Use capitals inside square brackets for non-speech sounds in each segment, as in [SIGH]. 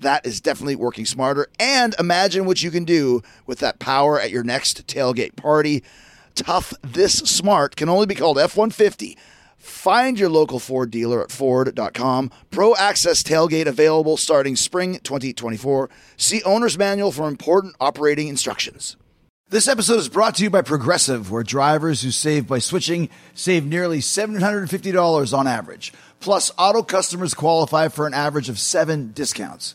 That is definitely working smarter. And imagine what you can do with that power at your next tailgate party. Tough This Smart can only be called F 150. Find your local Ford dealer at Ford.com. Pro Access Tailgate available starting spring 2024. See Owner's Manual for important operating instructions. This episode is brought to you by Progressive, where drivers who save by switching save nearly $750 on average. Plus, auto customers qualify for an average of seven discounts.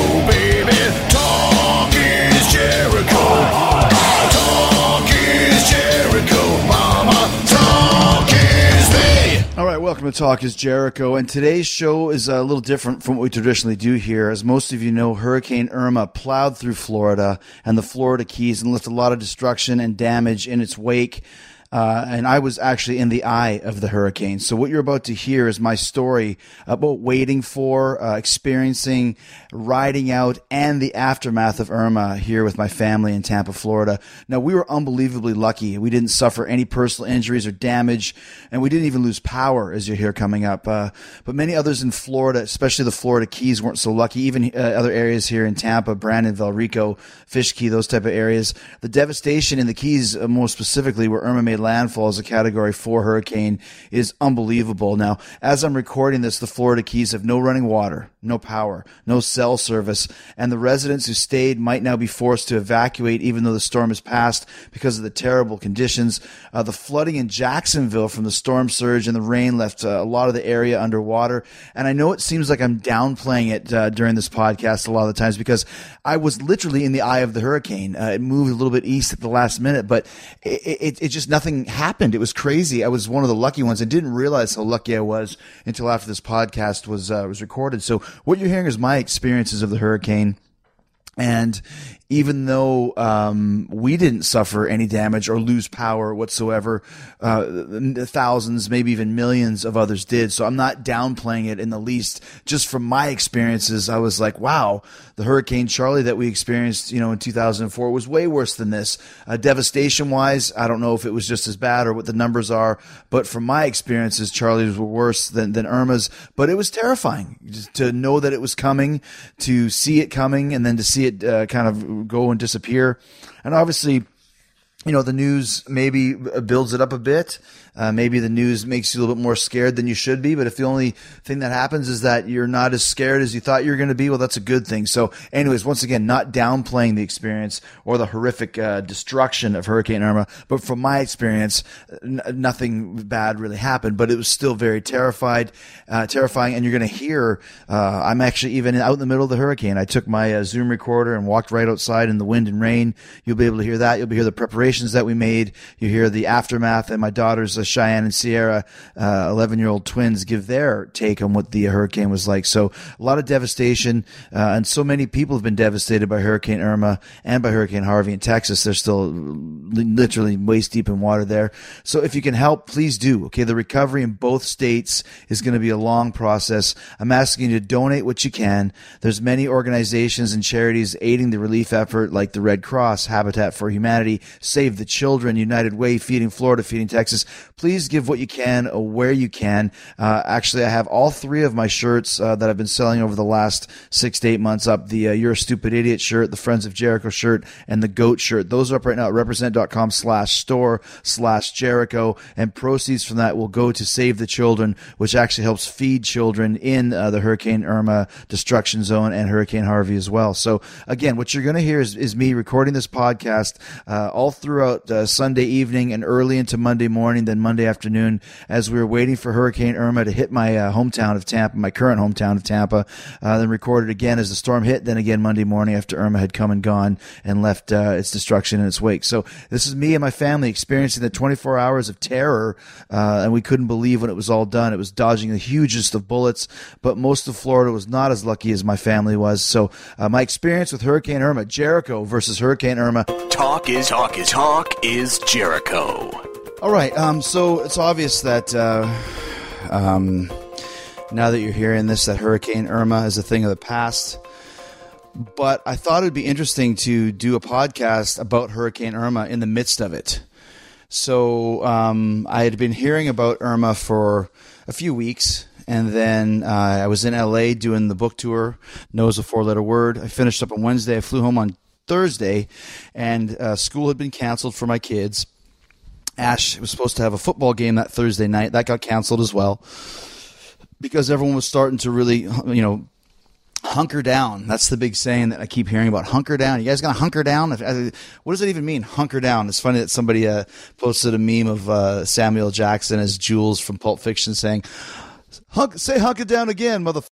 welcome to Talk is Jericho. And today's show is a little different from what we traditionally do here. As most of you know, Hurricane Irma plowed through Florida and the Florida Keys and left a lot of destruction and damage in its wake. Uh, and I was actually in the eye of the hurricane. So what you're about to hear is my story about waiting for, uh, experiencing, riding out, and the aftermath of Irma here with my family in Tampa, Florida. Now we were unbelievably lucky. We didn't suffer any personal injuries or damage, and we didn't even lose power, as you hear coming up. Uh, but many others in Florida, especially the Florida Keys, weren't so lucky. Even uh, other areas here in Tampa, Brandon, Valrico, FishHawk, those type of areas. The devastation in the Keys, uh, more specifically, where Irma made landfall as a Category Four hurricane, is unbelievable. Now, as I'm recording this, the Florida Keys have no running water, no power, no cell service, and the residents who stayed might now be forced to evacuate, even though the storm has passed because of the terrible conditions. Uh, the flooding in Jacksonville from the storm surge and the rain left uh, a lot of the area underwater. And I know it seems like I'm downplaying it uh, during this podcast a lot of the times because I was literally in the eye of the hurricane. Uh, it moved a little bit east at the last minute, but it, it, it just nothing happened. It was crazy. I was one of the lucky ones. I didn't realize how lucky I was until after this podcast was uh, was recorded. So what you're hearing is my experiences of the hurricane. And even though um, we didn't suffer any damage or lose power whatsoever, uh, thousands, maybe even millions of others did. So I'm not downplaying it in the least. Just from my experiences, I was like, wow, the Hurricane Charley that we experienced, you know, in 2004 was way worse than this. Uh, devastation wise, I don't know if it was just as bad or what the numbers are, but from my experiences, Charley's were worse than, than Irma's. But it was terrifying to know that it was coming, to see it coming, and then to see it uh, kind of go and disappear. And obviously, you know, the news maybe builds it up a bit. Uh, maybe the news makes you a little bit more scared than you should be. But if the only thing that happens is that you're not as scared as you thought you were going to be, well, that's a good thing. So, anyways, once again, not downplaying the experience or the horrific uh, destruction of Hurricane Irma, but from my experience, n- nothing bad really happened. But it was still very terrified, uh, terrifying. And you're going to hear. Uh, I'm actually even out in the middle of the hurricane. I took my uh, Zoom recorder and walked right outside in the wind and rain. You'll be able to hear that. You'll be hear the preparations that we made. You hear the aftermath, and my daughters uh, Cheyenne and Sierra, eleven year old twins, give their take on what the hurricane was like. So a lot of devastation, uh, and so many people have been devastated by Hurricane Irma and by Hurricane Harvey in Texas. They're still literally waist deep in water there. So if you can help, please do. Okay, the recovery in both states is going to be a long process. I'm asking you to donate what you can. There's many organizations and charities aiding the relief effort, like the Red Cross, Habitat for Humanity, Save the Children, United Way, Feeding Florida, Feeding Texas. Please give what you can where you can. Uh, actually, I have all three of my shirts uh, that I've been selling over the last six to eight months up. The uh, You're a Stupid Idiot shirt, the Friends of Jericho shirt, and the Goat shirt. Those are up right now at represent.com slash store slash Jericho. And proceeds from that will go to Save the Children, which actually helps feed children in uh, the Hurricane Irma destruction zone and Hurricane Harvey as well. So again, what you're going to hear is, is me recording this podcast uh, all throughout uh, Sunday evening and early into Monday morning, then Monday afternoon, as we were waiting for Hurricane Irma to hit my uh, hometown of Tampa, my current hometown of Tampa. Uh, then recorded again as the storm hit. Then again Monday morning after Irma had come and gone and left uh, its destruction in its wake. So this is me and my family experiencing the 24 hours of terror, uh, and we couldn't believe when it was all done. It was dodging the hugest of bullets, but most of Florida was not as lucky as my family was. So uh, my experience with Hurricane Irma, Jericho versus Hurricane Irma. Talk is talk is talk is Jericho. All right. Um, so it's obvious that uh, um, now that you're hearing this, that Hurricane Irma is a thing of the past. But I thought it'd be interesting to do a podcast about Hurricane Irma in the midst of it. So um, I had been hearing about Irma for a few weeks, and then uh, I was in LA doing the book tour. No is a four-letter word. I finished up on Wednesday. I flew home on Thursday, and uh, school had been canceled for my kids. Ash was supposed to have a football game that Thursday night. That got canceled as well because everyone was starting to really, you know, hunker down. That's the big saying that I keep hearing about. Hunker down. You guys gonna hunker down? Uh, What does that even mean? Hunker down. It's funny that somebody uh, posted a meme of uh, Samuel Jackson as Jules from Pulp Fiction saying, "Hunk, say hunker down again, mother." [LAUGHS]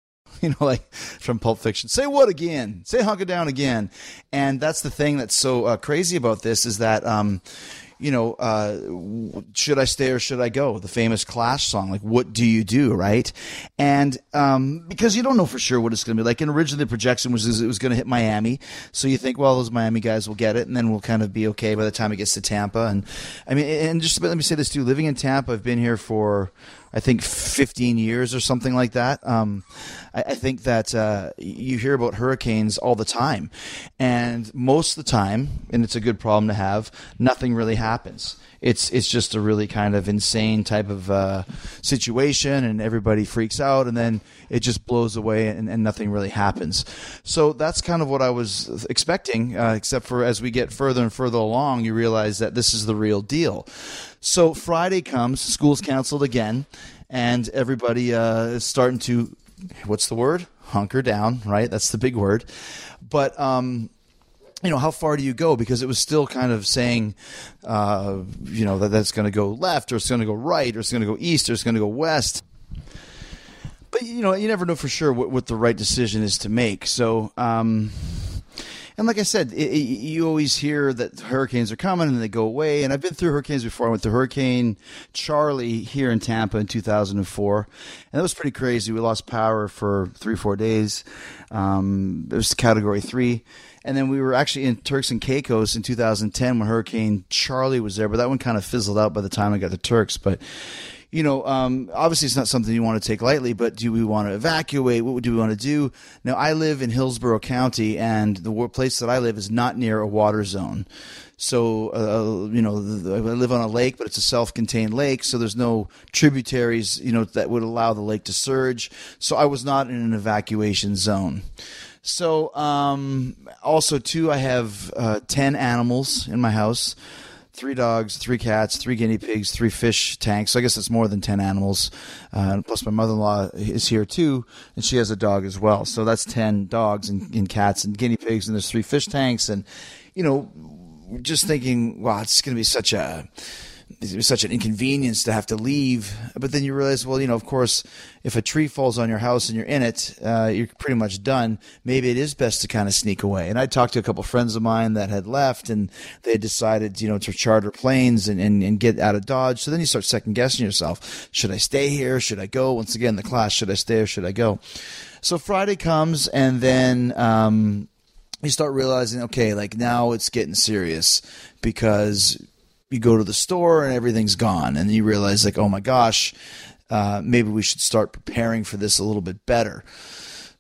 You know, like from Pulp Fiction. Say what again? Say hunker down again. And that's the thing that's so uh, crazy about this is that. Um, you know, uh, should I stay or should I go? The famous Clash song, like, what do you do, right? And um, because you don't know for sure what it's going to be like. And originally the projection was it was going to hit Miami, so you think, well, those Miami guys will get it, and then we'll kind of be okay by the time it gets to Tampa. And I mean, and just let me say this too: living in Tampa, I've been here for. I think 15 years or something like that. Um, I, I think that uh, you hear about hurricanes all the time, and most of the time, and it's a good problem to have. Nothing really happens. It's it's just a really kind of insane type of uh, situation, and everybody freaks out, and then it just blows away, and, and nothing really happens. So that's kind of what I was expecting, uh, except for as we get further and further along, you realize that this is the real deal. So Friday comes, school's canceled again, and everybody uh, is starting to, what's the word? Hunker down, right? That's the big word. But, um, you know, how far do you go? Because it was still kind of saying, uh, you know, that that's going to go left or it's going to go right or it's going to go east or it's going to go west. But, you know, you never know for sure what, what the right decision is to make. So, um, and like I said, it, it, you always hear that hurricanes are coming and they go away. And I've been through hurricanes before. I went through Hurricane Charley here in Tampa in 2004, and that was pretty crazy. We lost power for three, four days. Um, it was Category Three, and then we were actually in Turks and Caicos in 2010 when Hurricane Charlie was there, but that one kind of fizzled out by the time I got to Turks. But you know, um, obviously it's not something you want to take lightly, but do we want to evacuate? What do we want to do? Now, I live in Hillsborough County, and the place that I live is not near a water zone. So, uh, you know, I live on a lake, but it's a self-contained lake, so there's no tributaries, you know, that would allow the lake to surge. So I was not in an evacuation zone. So, um, also too, I have uh, ten animals in my house three dogs, three cats, three guinea pigs, three fish tanks. So I guess it's more than 10 animals. Uh, plus, my mother in law is here too, and she has a dog as well. So that's 10 dogs and, and cats and guinea pigs, and there's three fish tanks. And, you know, just thinking, wow, it's going to be such a. It was such an inconvenience to have to leave, but then you realize, well, you know, of course, if a tree falls on your house and you're in it, uh, you're pretty much done. Maybe it is best to kind of sneak away. And I talked to a couple friends of mine that had left, and they decided, you know, to charter planes and, and, and get out of Dodge. So then you start second guessing yourself: Should I stay here? Should I go? Once again, the Clash: Should I stay or should I go? So Friday comes, and then. Um, you start realizing, okay, like now it's getting serious because you go to the store and everything's gone, and you realize, like, oh my gosh, uh, maybe we should start preparing for this a little bit better.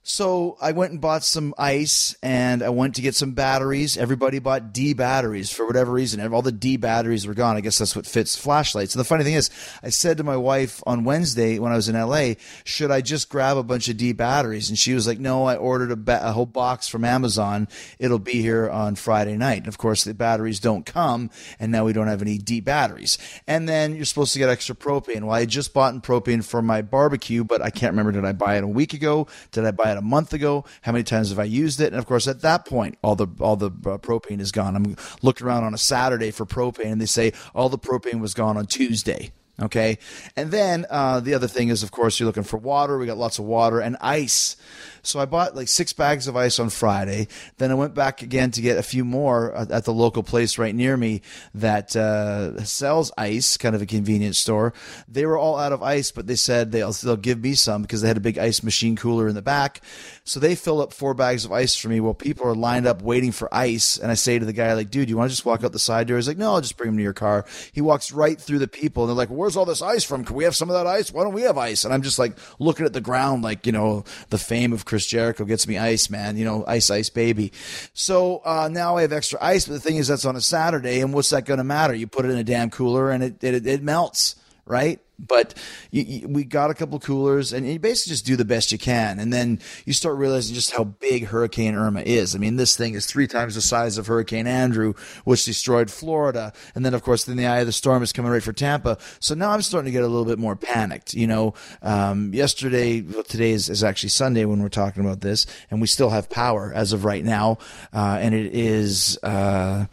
So I went and bought some ice and I went to get some batteries. Everybody bought D batteries for whatever reason. All the D batteries were gone. I guess that's what fits flashlights. And the funny thing is, I said to my wife on Wednesday when I was in LA, should I just grab a bunch of D batteries? And she was like, no, I ordered a, ba- a whole box from Amazon. It'll be here on Friday night. And of course, the batteries don't come and now we don't have any D batteries. And then you're supposed to get extra propane. Well, I just bought propane for my barbecue, but I can't remember, did I buy it a week ago? Did I buy it a month ago? How many times have I used it? And of course, at that point, all the all the uh, propane is gone. I'm looking around on a Saturday for propane, and they say all the propane was gone on Tuesday. Okay, and then uh, the other thing is, of course, you're looking for water. We got lots of water and ice. So I bought like six bags of ice on Friday. Then I went back again to get a few more at the local place right near me that uh, sells ice, kind of a convenience store. They were all out of ice, but they said they'll, they'll give me some because they had a big ice machine cooler in the back. So they fill up four bags of ice for me while people are lined up waiting for ice. And I say to the guy, like, dude, you want to just walk out the side door? He's like, no, I'll just bring them to your car. He walks right through the people and they're like, where's all this ice from? Can we have some of that ice? Why don't we have ice? And I'm just like looking at the ground, like, you know, the fame of Chris Jericho gets me ice, man. You know, ice, ice, baby. So uh, now I have extra ice, but the thing is, that's on a Saturday, and what's that going to matter? You put it in a damn cooler, and it it, it melts, right? But you, you, we got a couple coolers, and you basically just do the best you can. And then you start realizing just how big Hurricane Irma is. I mean, this thing is three times the size of Hurricane Andrew, which destroyed Florida. And then, of course, then the eye of the storm is coming right for Tampa. So now I'm starting to get a little bit more panicked. You know, um, yesterday, well, today is, is, actually Sunday when we're talking about this, and we still have power as of right now. Uh, and it is. Uh,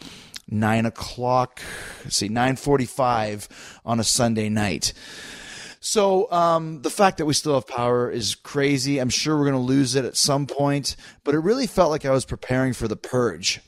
nine o'clock. See, nine forty-five on a Sunday night. So um, the fact that we still have power is crazy. I'm sure we're going to lose it at some point, but it really felt like I was preparing for the purge.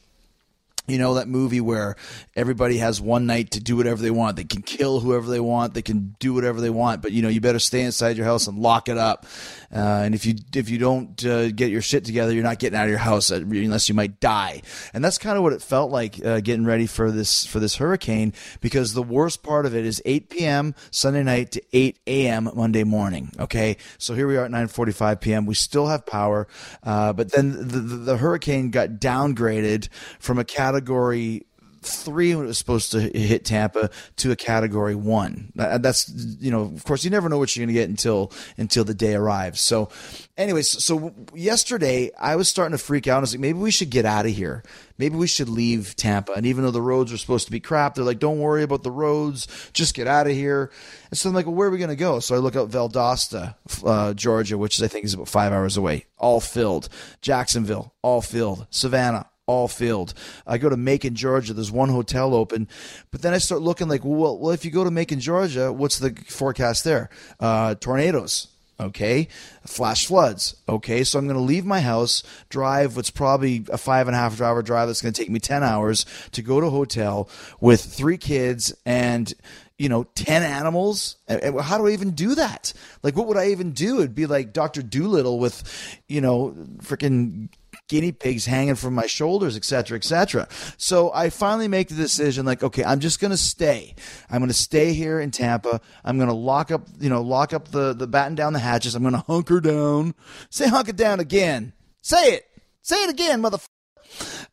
You know, that movie where everybody has one night to do whatever they want. They can kill whoever they want. They can do whatever they want. But, you know, you better stay inside your house and lock it up. Uh, and if you, if you don't uh, get your shit together, you're not getting out of your house uh, unless you might die. And that's kind of what it felt like uh, getting ready for this, for this hurricane because the worst part of it is 8 p.m. Sunday night to 8 a.m. Monday morning. Okay. So here we are at 9.45 p.m. We still have power. Uh, but then the, the, the hurricane got downgraded from a category category three when it was supposed to hit Tampa to a category one. That's you know, of course, you never know what you're going to get until until the day arrives. So, anyways, so yesterday I was starting to freak out. I was like, maybe we should get out of here. Maybe we should leave Tampa. And even though the roads are supposed to be crap, they're like, don't worry about the roads, just get out of here. And so I'm like, well, where are we going to go? So I look up Valdosta, uh, Georgia, which is, I think is about five hours away, all filled. Jacksonville, all filled. Savannah, all filled. I go to Macon, Georgia. There's one hotel open, but then I start looking like, well, well, if you go to Macon, Georgia, what's the forecast there? Uh, tornadoes. Okay, flash floods. Okay, so I'm going to leave my house, drive what's probably a five and a half hour drive that's going to take me 10 hours to go to a hotel with three kids and you know, 10 animals. How do I even do that? Like, what would I even do? It'd be like Dr. Dolittle with, you know, freaking guinea pigs hanging from my shoulders, etc., etc. So I finally make the decision, like, okay, I'm just going to stay. I'm going to stay here in Tampa. I'm going to lock up, you know, lock up the the batten down the hatches. I'm going to hunker down. Say hunker down again. Say it. Say it again, motherfucker.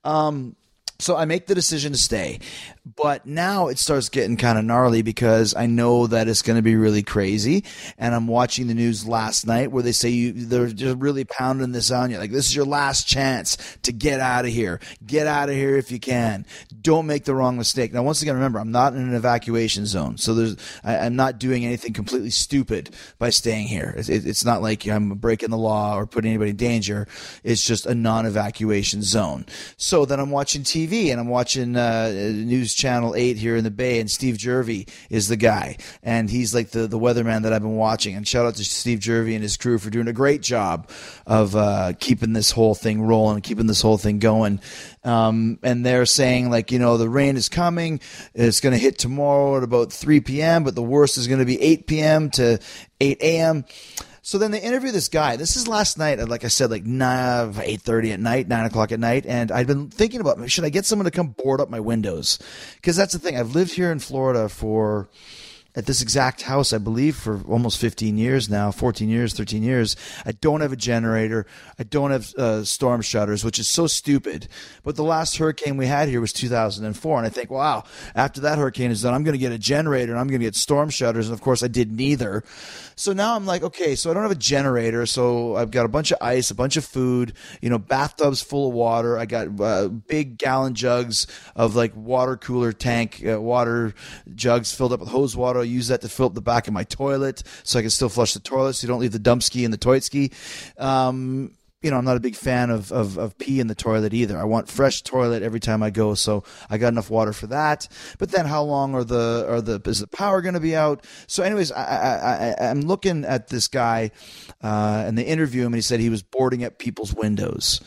Um, so I make the decision to stay. But now it starts getting kind of gnarly because I know that it's going to be really crazy. And I'm watching the news last night where they say you they're just really pounding this on you. Like this is your last chance to get out of here. Get out of here if you can. Don't make the wrong mistake. Now, once again, remember I'm not in an evacuation zone, so there's I, am not doing anything completely stupid by staying here. It, it, it's not like I'm breaking the law or putting anybody in danger. It's just a non-evacuation zone. So then I'm watching TV and I'm watching uh, news Channel 8 here in the Bay, and Steve Jerve is the guy. And he's like the, the weatherman that I've been watching. And shout out to Steve Jerve and his crew for doing a great job of uh, keeping this whole thing rolling, keeping this whole thing going. Um, and they're saying, like, you know, the rain is coming. It's going to hit tomorrow at about 3 p.m., but the worst is going to be 8 p.m. to 8 a.m. So then they interview this guy. This is last night, like I said, like eight thirty at night, nine o'clock at night, and I'd been thinking about should I get someone to come board up my windows? Because that's the thing. I've lived here in Florida for at this exact house, I believe, for almost 15 years now, 14 years, 13 years. I don't have a generator. I don't have uh, storm shutters, which is so stupid. But the last hurricane we had here was 2004. And I think, wow, after that hurricane is done, I'm going to get a generator and I'm going to get storm shutters. And of course, I did neither. So now I'm like, okay, so I don't have a generator. So I've got a bunch of ice, a bunch of food, you know, bathtubs full of water. I got uh, big gallon jugs of like water cooler tank, uh, water jugs filled up with hose water use that to fill up the back of my toilet so I can still flush the toilet so you don't leave the dump ski in the toilet ski. Um, you know, I'm not a big fan of, of, of pee in the toilet either. I want fresh toilet every time I go, so I got enough water for that. But then, how long are the are the is the power going to be out? So, anyways, I, I, I am looking at this guy, uh, and they interview him, and he said he was boarding at people's windows,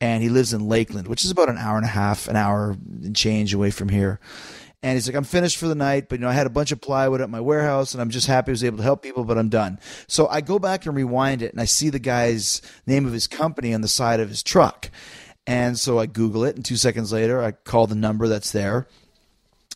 and he lives in Lakeland, which is about an hour and a half, an hour and change away from here. And he's like, I'm finished for the night, but you know, I had a bunch of plywood at my warehouse and I'm just happy I was able to help people, but I'm done. So I go back and rewind it and I see the guy's name of his company on the side of his truck. And so I Google it and two seconds later I call the number that's there.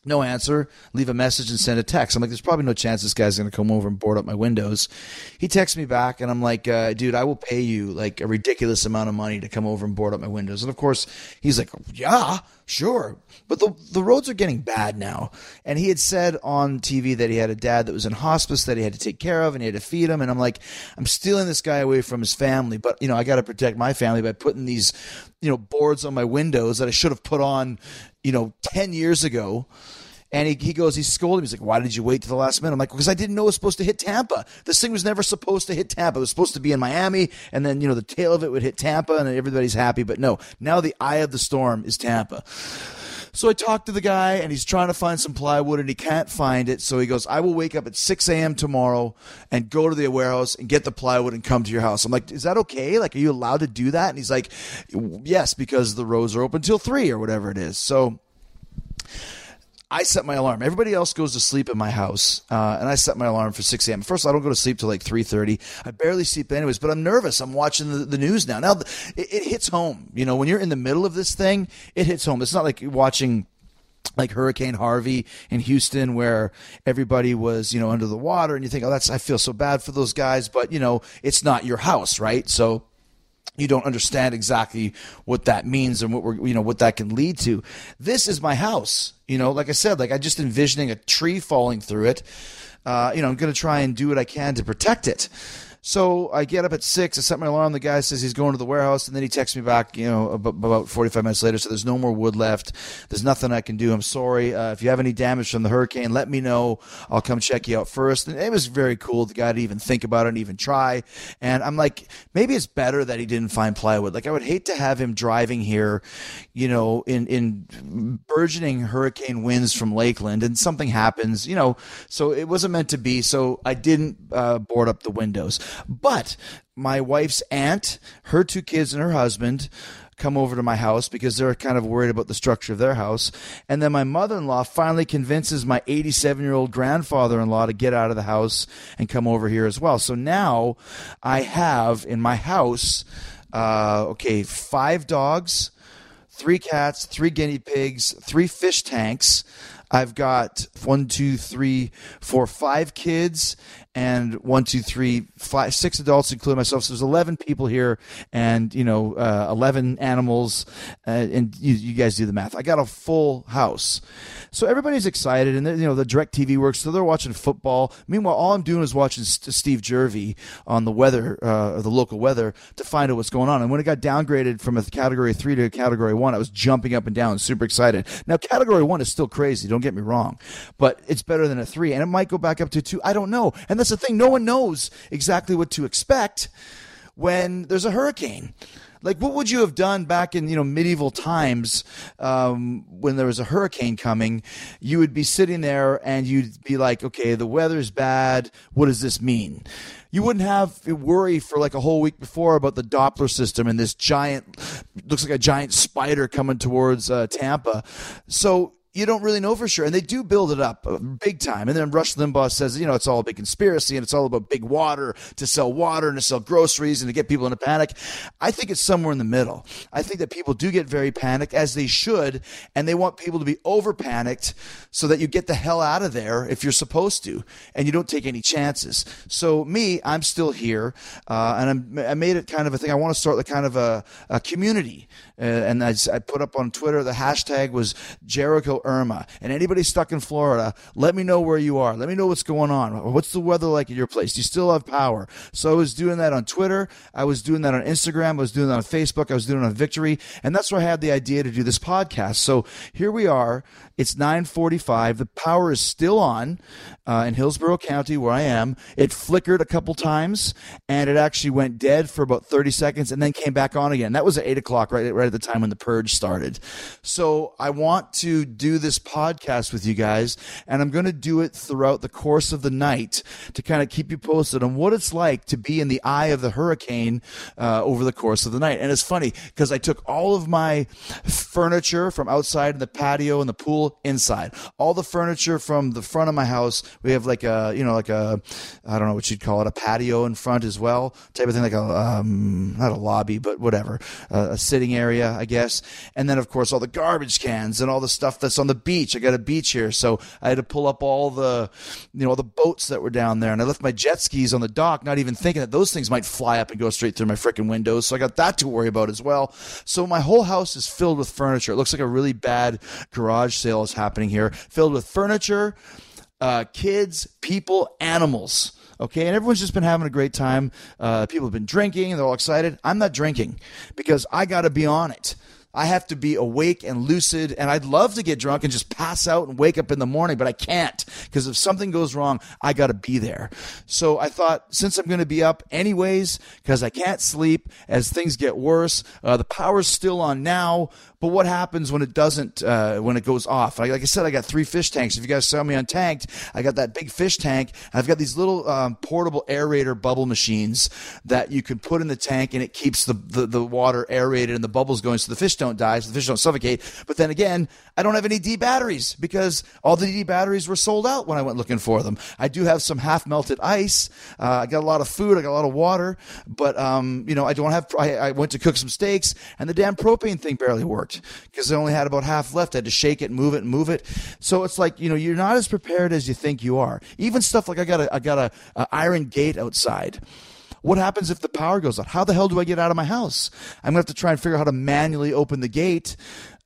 No answer. Leave a message and send a text. I'm like, there's probably no chance this guy's going to come over and board up my windows. He texts me back, and I'm like, uh, dude, I will pay you like a ridiculous amount of money to come over and board up my windows. And of course, he's like, yeah, sure. But the the roads are getting bad now. And he had said on TV that he had a dad that was in hospice that he had to take care of and he had to feed him. And I'm like, I'm stealing this guy away from his family, but you know, I got to protect my family by putting these, you know, boards on my windows that I should have put on, you know, 10 years ago. And he, he goes, he scolded me. He's like, why did you wait to the last minute? I'm like, because I didn't know it was supposed to hit Tampa. This thing was never supposed to hit Tampa. It was supposed to be in Miami, and then, you know, the tail of it would hit Tampa, and everybody's happy. But no, now the eye of the storm is Tampa. So I talked to the guy, and he's trying to find some plywood, and he can't find it. So he goes, I will wake up at 6 a.m. tomorrow and go to the warehouse and get the plywood and come to your house. I'm like, is that okay? Like, are you allowed to do that? And he's like, yes, because the roads are open till 3 or whatever it is. So I set my alarm. Everybody else goes to sleep in my house, uh, and I set my alarm for 6 a.m. First, all, I don't go to sleep till like 3:30. I barely sleep anyways, but I'm nervous. I'm watching the, the news now. Now it, it hits home. You know, when you're in the middle of this thing, it hits home. It's not like you're watching like Hurricane Harvey in Houston, where everybody was, you know, under the water, and you think, oh, that's I feel so bad for those guys, but you know, it's not your house, right? So you don't understand exactly what that means and what we're you know what that can lead to. This is my house. You know, like I said, like I just envisioning a tree falling through it. Uh, you know, I'm going to try and do what I can to protect it. So I get up at six. I set my alarm. The guy says he's going to the warehouse, and then he texts me back. You know, about forty-five minutes later. So there's no more wood left. There's nothing I can do. I'm sorry. Uh, if you have any damage from the hurricane, let me know. I'll come check you out first. And it was very cool. The guy to even think about it and even try. And I'm like, maybe it's better that he didn't find plywood. Like I would hate to have him driving here, you know, in in burgeoning hurricane winds from Lakeland, and something happens. You know, so it wasn't meant to be. So I didn't uh, board up the windows. But my wife's aunt, her two kids, and her husband come over to my house because they're kind of worried about the structure of their house. And then my mother in law finally convinces my 87 year old grandfather in law to get out of the house and come over here as well. So now I have in my house, uh, okay, five dogs, three cats, three guinea pigs, three fish tanks. I've got one, two, three, four, five kids, and one, two, three, five, six adults, including myself. So there's 11 people here, and you know, uh, 11 animals, uh, and you, you, guys do the math. I got a full house, so everybody's excited, and you know, the DirecTV works, so they're watching football. Meanwhile, all I'm doing is watching St- Steve Jerve on the weather, uh, the local weather, to find out what's going on. And when it got downgraded from a category three to a category one, I was jumping up and down, super excited. Now, category one is still crazy. Don't get me wrong, but it's better than a three, and it might go back up to two. I don't know, and that's the thing. No one knows exactly what to expect when there's a hurricane. Like, what would you have done back in you know medieval times um, when there was a hurricane coming? You would be sitting there and you'd be like, okay, the weather's bad. What does this mean? You wouldn't have to worry for like a whole week before about the Doppler system and this giant, looks like a giant spider coming towards uh, Tampa. So you don't really know for sure. And they do build it up big time. And then Rush Limbaugh says, you know, it's all a big conspiracy and it's all about big water to sell water and to sell groceries and to get people in a panic. I think it's somewhere in the middle. I think that people do get very panicked as they should. And they want people to be over panicked so that you get the hell out of there if you're supposed to and you don't take any chances. So, me, I'm still here. Uh, and I'm, I made it kind of a thing. I want to start the kind of a, a community. Uh, and I, I put up on Twitter, the hashtag was Jericho Irma. And anybody stuck in Florida, let me know where you are. Let me know what's going on. What's the weather like at your place? Do you still have power? So I was doing that on Twitter. I was doing that on Instagram. I was doing that on Facebook. I was doing it on Victory. And that's where I had the idea to do this podcast. So here we are. It's 945. The power is still on uh, in Hillsborough County where I am. It flickered a couple times and it actually went dead for about 30 seconds and then came back on again. That was at 8 o'clock, right, right at the time when the purge started. So I want to do this podcast with you guys and I'm going to do it throughout the course of the night to kind of keep you posted on what it's like to be in the eye of the hurricane uh, over the course of the night. And it's funny because I took all of my furniture from outside in the patio and the pool inside, all the furniture from the front of my house we have like a, you know, like a, I don't know what you'd call it, a patio in front as well, type of thing, like a, um, not a lobby, but whatever, uh, a sitting area, I guess. And then, of course, all the garbage cans and all the stuff that's on the beach. I got a beach here, so I had to pull up all the, you know, all the boats that were down there. And I left my jet skis on the dock, not even thinking that those things might fly up and go straight through my freaking windows. So I got that to worry about as well. So my whole house is filled with furniture. It looks like a really bad garage sale is happening here, filled with furniture uh, kids, people, animals. Okay, and everyone's just been having a great time. Uh, people have been drinking, they're all excited. I'm not drinking because I got to be on it. I have to be awake and lucid, and I'd love to get drunk and just pass out and wake up in the morning, but I can't because if something goes wrong, I got to be there. So I thought, since I'm going to be up anyways, because I can't sleep as things get worse, uh, the power's still on now, but what happens when it doesn't, uh, when it goes off? Like, like, I said, I got three fish tanks. If you guys saw me on Tanked, I got that big fish tank. I've got these little um, portable aerator bubble machines that you can put in the tank and it keeps the, the, the water aerated and the bubbles going so the fish don't die, so the fish don't suffocate. But then again, I don't have any D batteries because all the D batteries were sold out when I went looking for them. I do have some half melted ice. Uh, I got a lot of food. I got a lot of water, but um, you know, I don't have. I, I went to cook some steaks, and the damn propane thing barely worked because I only had about half left. I had to shake it, move it, move it. So it's like you know, you're not as prepared as you think you are. Even stuff like I got a I got a, a iron gate outside. What happens if the power goes out? How the hell do I get out of my house? I'm gonna have to try and figure out how to manually open the gate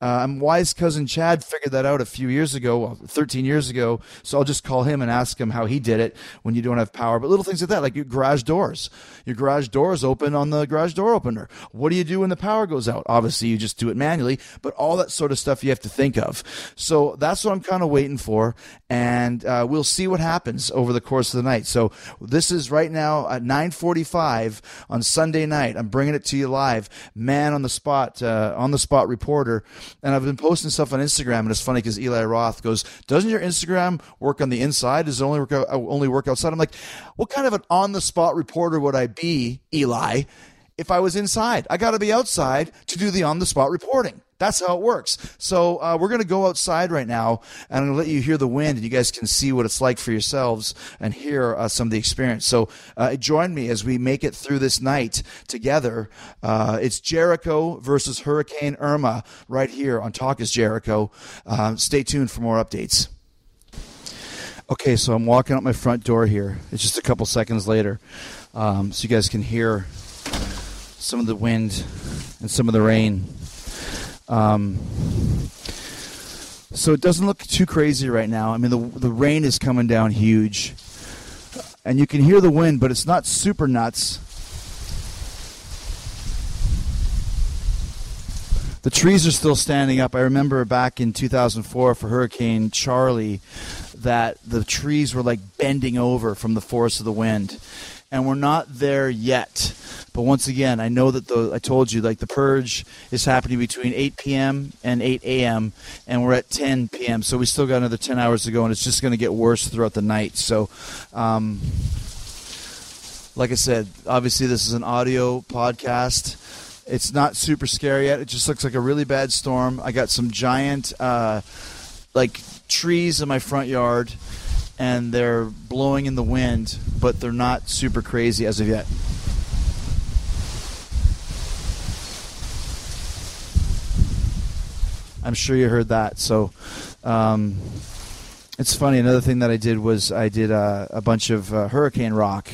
uh, wise cousin Chad figured that out a few years ago, well, 13 years ago. So I'll just call him and ask him how he did it when you don't have power. But little things like that, like your garage doors. Your garage doors open on the garage door opener. What do you do when the power goes out? Obviously, you just do it manually, but all that sort of stuff you have to think of. So that's what I'm kind of waiting for. And uh, we'll see what happens over the course of the night. So this is right now at 9:45 on Sunday night. I'm bringing it to you live, man on the spot, uh, on the spot reporter and I've been posting stuff on Instagram, and it's funny because Eli Roth goes, "Doesn't your Instagram work on the inside? Does it only work out, uh, only work outside?" I'm like, "What kind of an on the spot reporter would I be, Eli, if I was inside? I got to be outside to do the on the spot reporting." That's how it works. So uh, we're going to go outside right now, and I'm going to let you hear the wind, and you guys can see what it's like for yourselves and hear uh, some of the experience. So uh, join me as we make it through this night together. Uh, it's Jericho versus Hurricane Irma right here on Talk is Jericho. Uh, stay tuned for more updates. Okay, so I'm walking out my front door here. It's just a couple seconds later, um, so you guys can hear some of the wind and some of the rain. Um, so it doesn't look too crazy right now. I mean, the the rain is coming down huge, and you can hear the wind, but it's not super nuts. The trees are still standing up. I remember back in 2004 for Hurricane Charley that the trees were like bending over from the force of the wind. And we're not there yet. But once again, I know that the I told you like the purge is happening between 8 p.m. and 8 a.m. and we're at 10 p.m. So we still got another 10 hours to go, and it's just going to get worse throughout the night. So, um, like I said, obviously this is an audio podcast. It's not super scary yet. It just looks like a really bad storm. I got some giant. Uh, like trees in my front yard, and they're blowing in the wind, but they're not super crazy as of yet. I'm sure you heard that. So, um, it's funny. Another thing that I did was I did uh, a bunch of uh, hurricane rock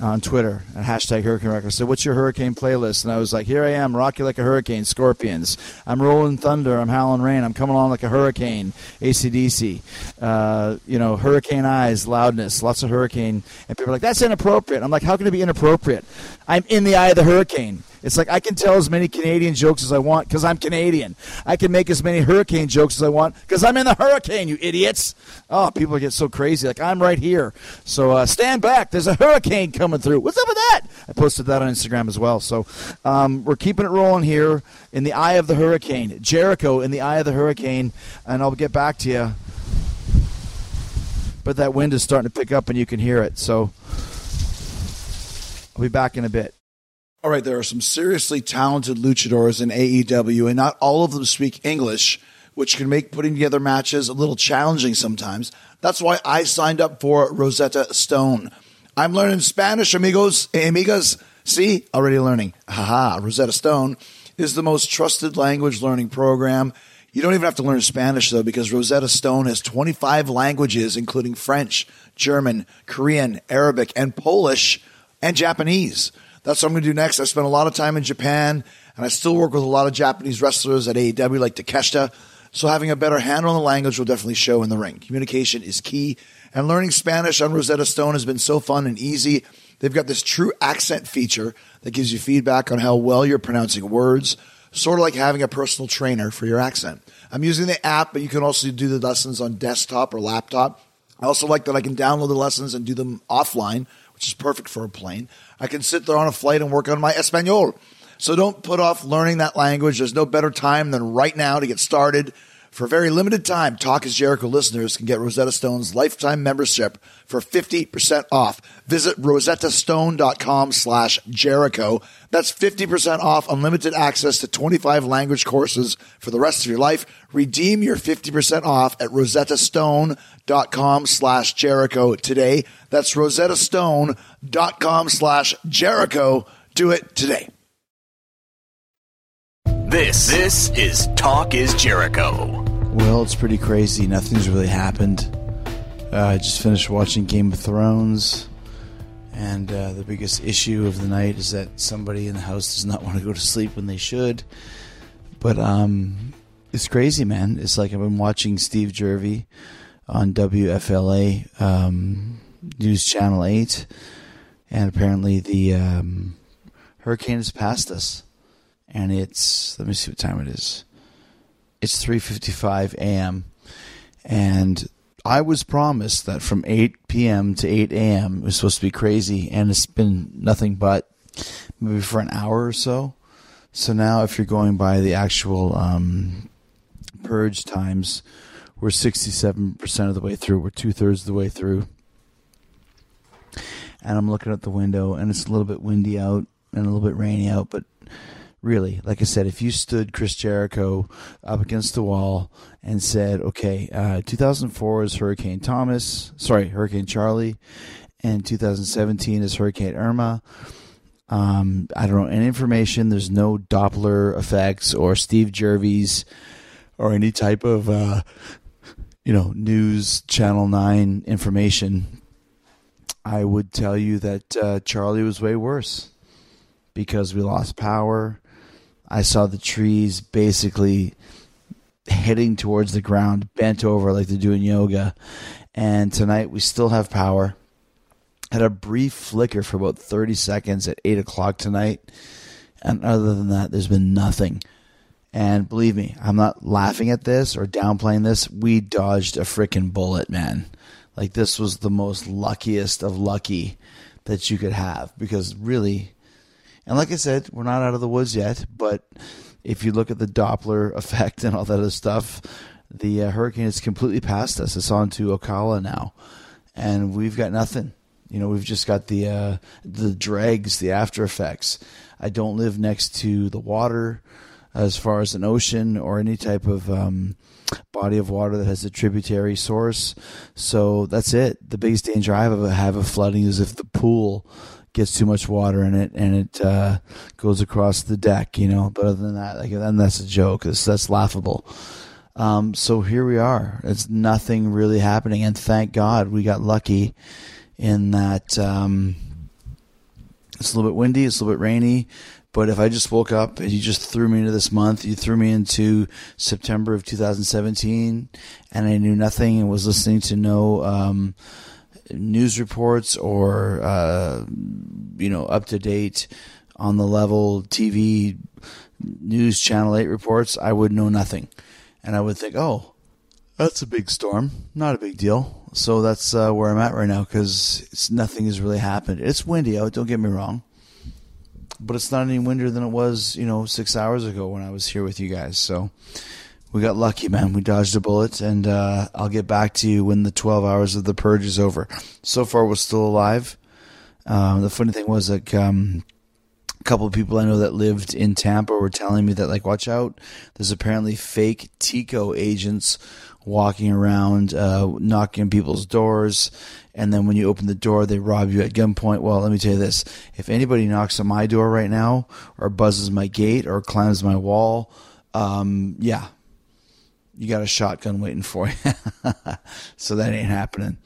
on Twitter and hashtag Hurricane Rock. I said, "What's your hurricane playlist?" And I was like, "Here I am, rocky like a hurricane, Scorpions. I'm rolling thunder. I'm howling rain. I'm coming on like a hurricane, AC/DC. Uh, you know, hurricane eyes, loudness, lots of hurricane." And people are like, "That's inappropriate." I'm like, "How can it be inappropriate? I'm in the eye of the hurricane." It's like I can tell as many Canadian jokes as I want because I'm Canadian. I can make as many hurricane jokes as I want because I'm in the hurricane, you idiots. Oh, people get so crazy. Like, I'm right here. So uh, stand back. There's a hurricane coming through. What's up with that? I posted that on Instagram as well. So um, we're keeping it rolling here in the eye of the hurricane. Jericho in the eye of the hurricane. And I'll get back to you. But that wind is starting to pick up and you can hear it. So I'll be back in a bit. All right, there are some seriously talented luchadors in AEW, and not all of them speak English, which can make putting together matches a little challenging sometimes. That's why I signed up for Rosetta Stone. I'm learning Spanish, amigos, amigas. See, already learning. Haha, Rosetta Stone is the most trusted language learning program. You don't even have to learn Spanish though, because Rosetta Stone has 25 languages, including French, German, Korean, Arabic, and Polish, and Japanese. That's what I'm going to do next. I spent a lot of time in Japan, and I still work with a lot of Japanese wrestlers at AEW, like Takeshita. So having a better handle on the language will definitely show in the ring. Communication is key, and learning Spanish on Rosetta Stone has been so fun and easy. They've got this true accent feature that gives you feedback on how well you're pronouncing words, sort of like having a personal trainer for your accent. I'm using the app, but you can also do the lessons on desktop or laptop. I also like that I can download the lessons and do them offline, which is perfect for a plane. I can sit there on a flight and work on my Espanol. So don't put off learning that language. There's no better time than right now to get started. For a very limited time, Talk is Jericho listeners can get Rosetta Stone's lifetime membership for 50% off. Visit rosettastone.com slash Jericho. That's 50% off unlimited access to 25 language courses for the rest of your life. Redeem your 50% off at rosettastone.com slash Jericho today. That's rosettastone.com slash Jericho. Do it today. This this is Talk is Jericho. Well, it's pretty crazy. Nothing's really happened. Uh, I just finished watching Game of Thrones, and uh, the biggest issue of the night is that somebody in the house does not [LAUGHS] want to go to sleep when they should. But um, it's crazy, man. It's like I've been watching Steve Jerve on WFLA um, News Channel 8, and apparently the um, hurricane has passed us and it's let me see what time it is. It's 3:55 a.m. and I was promised that from 8 p.m. to 8 a.m. it was supposed to be crazy, and it's been nothing but maybe for an hour or so. So now, if you're going by the actual um, purge times, we're 67% of the way through. We're two thirds of the way through. And I'm looking out the window, and it's a little bit windy out and a little bit rainy out, but really, like I said, if you stood Chris Jericho up against the wall and said, okay, uh, 2004 is Hurricane Thomas, sorry, Hurricane Charley, and 2017 is Hurricane Irma. Um, I don't know any information. There's no Doppler effects or Steve Jervis or any type of, uh, you know, news channel nine information. I would tell you that uh, Charley was way worse because we lost power. I saw the trees basically heading towards the ground, bent over like they're doing yoga. And tonight we still have power. Had a brief flicker for about 30 seconds at 8 o'clock tonight. And other than that, there's been nothing. And believe me, I'm not laughing at this or downplaying this. We dodged a freaking bullet, man. Like, this was the most luckiest of lucky that you could have because really, and like I said, we're not out of the woods yet, but if you look at the Doppler [LAUGHS] effect and all that other stuff, the uh, hurricane is completely past us. It's on to Ocala now, and we've got nothing. You know, we've just got the uh, the dregs, the after effects. I don't live next to the water. As far as an ocean or any type of um, body of water that has a tributary source. So that's it. The biggest danger I have of, have of flooding is if the pool gets too much water in it and it uh, goes across the deck, you know. But other than that, like then that's a joke. That's, that's laughable. Um, so here we are. It's nothing really happening, and thank God we got lucky in that. Um, it's a little bit windy. It's a little bit rainy. But if I just woke up and you just threw me into this month, you threw me into September of 2017, and I knew nothing and was listening to no um, news reports or uh, you know up to date on the level TV news channel 8 reports, I would know nothing. And I would think, "Oh, that's a big storm. Not a big deal." So that's uh, where I'm at right now cuz nothing has really happened. It's windy out, don't get me wrong. But it's not any windier than it was, you know, 6 hours ago when I was here with you guys. So we got lucky, man. We dodged a bullet, and uh, I'll get back to you when the 12 hours of the purge is over. So far, we're still alive. Um, the funny thing was, like, um, a couple of people I know that lived in Tampa were telling me that, like, watch out. There's apparently fake TECO agents walking around, uh, knocking on people's doors, and then when you open the door, they rob you at gunpoint. Well, let me tell you this: if anybody knocks on my door right now, or buzzes my gate, or climbs my wall, um, yeah, you got a shotgun waiting for you. [LAUGHS] so that ain't happening.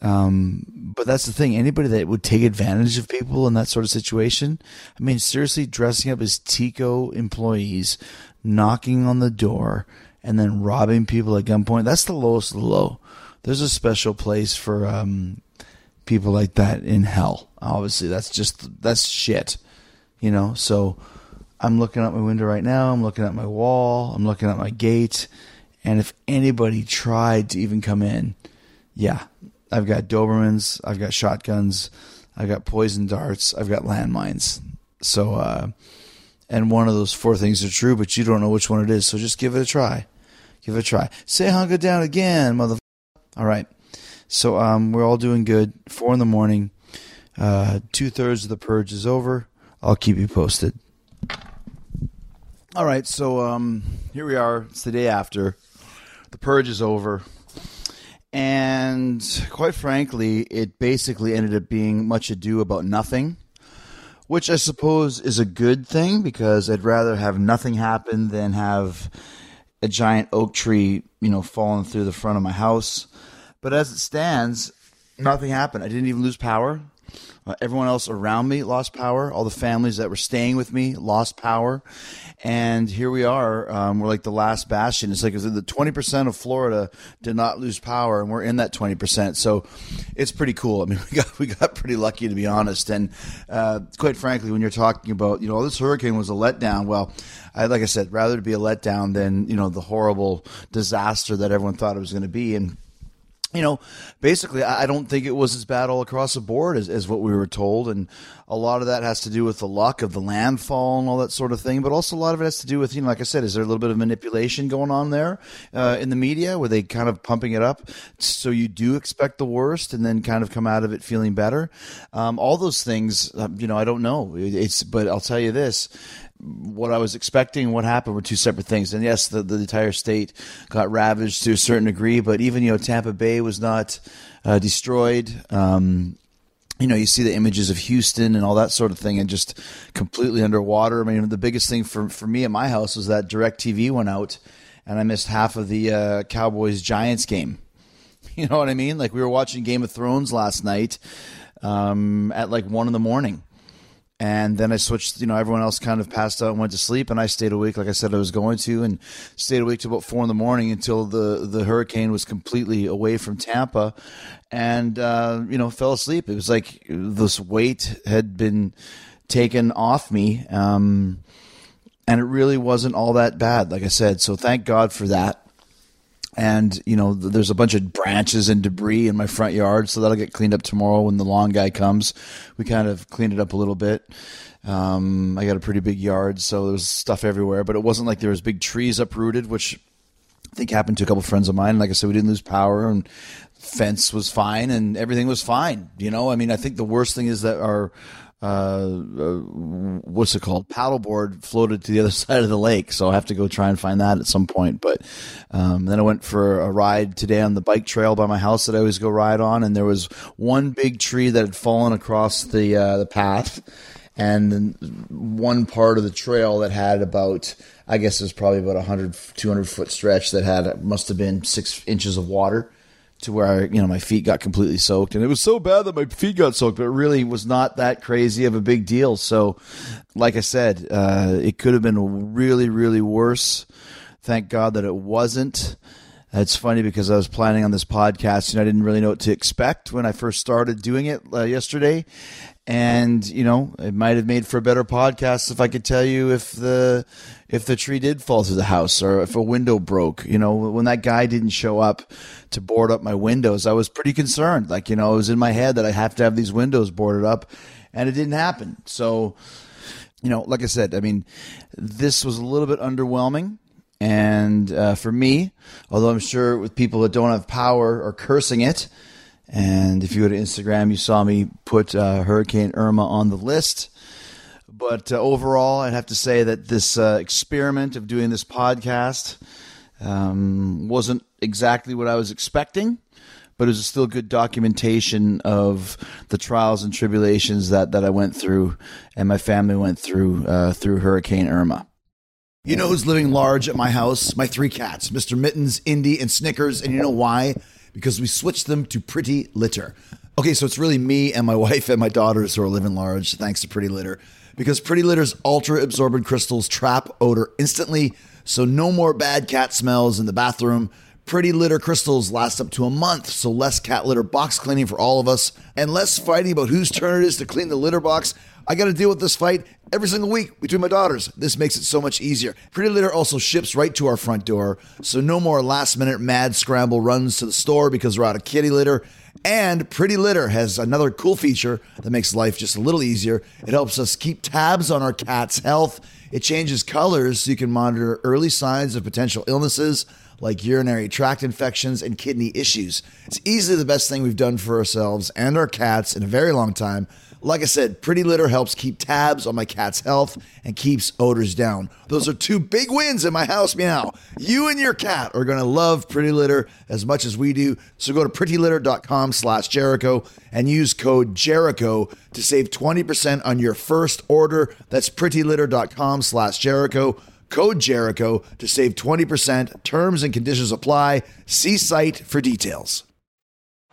Um, but that's the thing. Anybody that would take advantage of people in that sort of situation, I mean, seriously, dressing up as TECO employees, knocking on the door, and then robbing people at gunpoint, that's the lowest the low. There's a special place for um, people like that in hell. Obviously, that's just, that's shit. You know, so I'm looking out my window right now. I'm looking at my wall. I'm looking at my gate. And if anybody tried to even come in, yeah, I've got Dobermans, I've got shotguns, I've got poison darts, I've got landmines. So, uh, and one of those four things are true, but you don't know which one it is. So just give it a try. Give it a try. Say hunker down again, mother. All right. So um, we're all doing good. Four in the morning. Uh, Two thirds of the purge is over. I'll keep you posted. All right, so um, here we are. It's the day after. The purge is over. And quite frankly, it basically ended up being much ado about nothing, which I suppose is a good thing because I'd rather have nothing happen than have a giant oak tree, you know, falling through the front of my house. But as it stands, nothing happened. I didn't even lose power. Uh, everyone else around me lost power. All the families that were staying with me lost power. And here we are. Um, we're like the last bastion. It's like the 20% of Florida did not lose power, and we're in that 20%. So it's pretty cool. I mean, [LAUGHS] we got, we got pretty lucky, to be honest. And uh, quite frankly, when you're talking about, you know, this hurricane was a letdown, well, I, like I said, rather to be a letdown than, you know, the horrible disaster that everyone thought it was going to be. And you know, basically, I don't think it was as bad all across the board as, as what we were told. And a lot of that has to do with the luck of the landfall and all that sort of thing. But also, a lot of it has to do with, you know, like I said, is there a little bit of manipulation going on there uh, in the media? Were they kind of pumping it up so you do expect the worst and then kind of come out of it feeling better? Um, all those things, uh, you know, I don't know. It's, but I'll tell you this what I was expecting and what happened were two separate things. And yes, the, the entire state got ravaged to a certain degree, but even, you know, Tampa Bay was not uh, destroyed. Um, you know, you see the images of Houston and all that sort of thing and just completely underwater. I mean, the biggest thing for, for me at my house was that DirecTV went out and I missed half of the uh, Cowboys Giants game. [LAUGHS] You know what I mean? Like we were watching Game of Thrones last night um, at like one in the morning and then I switched. You know, everyone else kind of passed out and went to sleep, and I stayed awake, like I said I was going to, and stayed awake till about four in the morning until the the hurricane was completely away from Tampa, and uh, you know, fell asleep. It was like this weight had been taken off me, um, and it really wasn't all that bad, like I said. So thank God for that and you know there's a bunch of branches and debris in my front yard so that'll get cleaned up tomorrow when the lawn guy comes. We kind of cleaned it up a little bit. Um, i got a pretty big yard so there was stuff everywhere but it wasn't like there was big trees uprooted which i think happened to a couple friends of mine. Like i said we didn't lose power and fence was fine and everything was fine you know? I mean i think the worst thing is that our uh, uh, what's it called? Paddleboard floated to the other [LAUGHS] side of the lake. So I have to go try and find that at some point. But um, then I went for a ride today on the bike trail by my house that I always go ride on, and there was one big tree that had fallen across the uh, the path, and then one part of the trail that had about I guess it was probably about a 100, 200 foot stretch that had must have been six inches of water to where I, you know my feet got completely soaked. And it was so bad that my feet got soaked but it really was not that crazy of a big deal. So like i said uh, it could have been really really worse. Thank god that it wasn't it's funny because I was planning on this podcast and I didn't really know what to expect when I first started doing it uh, yesterday. And you know, it might have made for a better podcast if I could tell you if the if the tree did fall through the house or if a window broke. You know, when that guy didn't show up to board up my windows, I was pretty concerned. Like you know, it was in my head that I have to have these windows boarded up, and it didn't happen. So, you know, like I said, I mean, this was a little bit underwhelming. And uh, for me, although I'm sure with people that don't have power are cursing it, and if you go to Instagram, you saw me put uh, Hurricane Irma on the list. But uh, overall, I'd have to say that this uh, experiment of doing this podcast um, wasn't exactly what I was expecting, but it was still good documentation of the trials and tribulations that, that I went through and my family went through uh, through Hurricane Irma. You know who's living large at my house? My three cats, Mr. Mittens, Indy, and Snickers. And you know why? Because we switched them to Pretty Litter. Okay, so it's really me and my [LAUGHS] wife and my daughters who are living large, thanks to Pretty Litter. Because Pretty Litter's ultra absorbent crystals trap odor instantly, so no more bad cat smells in the bathroom. Pretty Litter crystals last up to a month, so less cat litter box cleaning for all of us, and less fighting about whose turn it is to clean the litter box. I got to deal with this fight every single week between my daughters. This makes it so much easier. Pretty Litter also ships right to our front door, so no more last minute mad scramble runs to the store because we're out of kitty litter. And Pretty Litter has another cool feature that makes life just a little easier. It helps us keep tabs on our cat's health. It changes colors so you can monitor early signs of potential illnesses like urinary tract infections and kidney issues. It's easily the best thing we've done for ourselves and our cats in a very long time. Like I said, Pretty Litter helps keep tabs on my cat's health and keeps odors down. Those are two big wins in my house meow. You and your cat are going to love Pretty Litter as much as we do. So go to prettylitter.com slash Jericho and use code Jericho to save 20% on your first order. That's prettylitter.com slash Jericho. Code Jericho to save 20%. Terms and conditions apply. See site for details.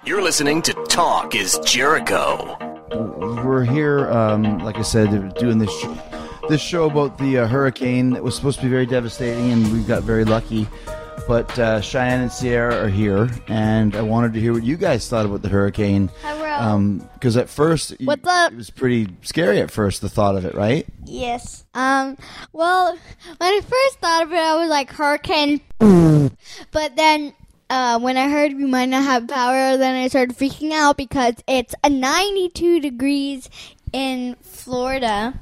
You're listening to Talk is Jericho. We're here, um, like I said, doing this sh- this show about the uh, hurricane that was supposed to be very devastating, and we got very lucky. But uh, Cheyenne and Sierra are here, and I wanted to hear what you guys thought about the hurricane. Because at first, What's up? It was pretty scary at first, the thought of it, right? Yes. Um. Well, when I first thought of it, I was like hurricane. but then, uh, when I heard we might not have power, then I started freaking out because it's a 92 degrees in Florida,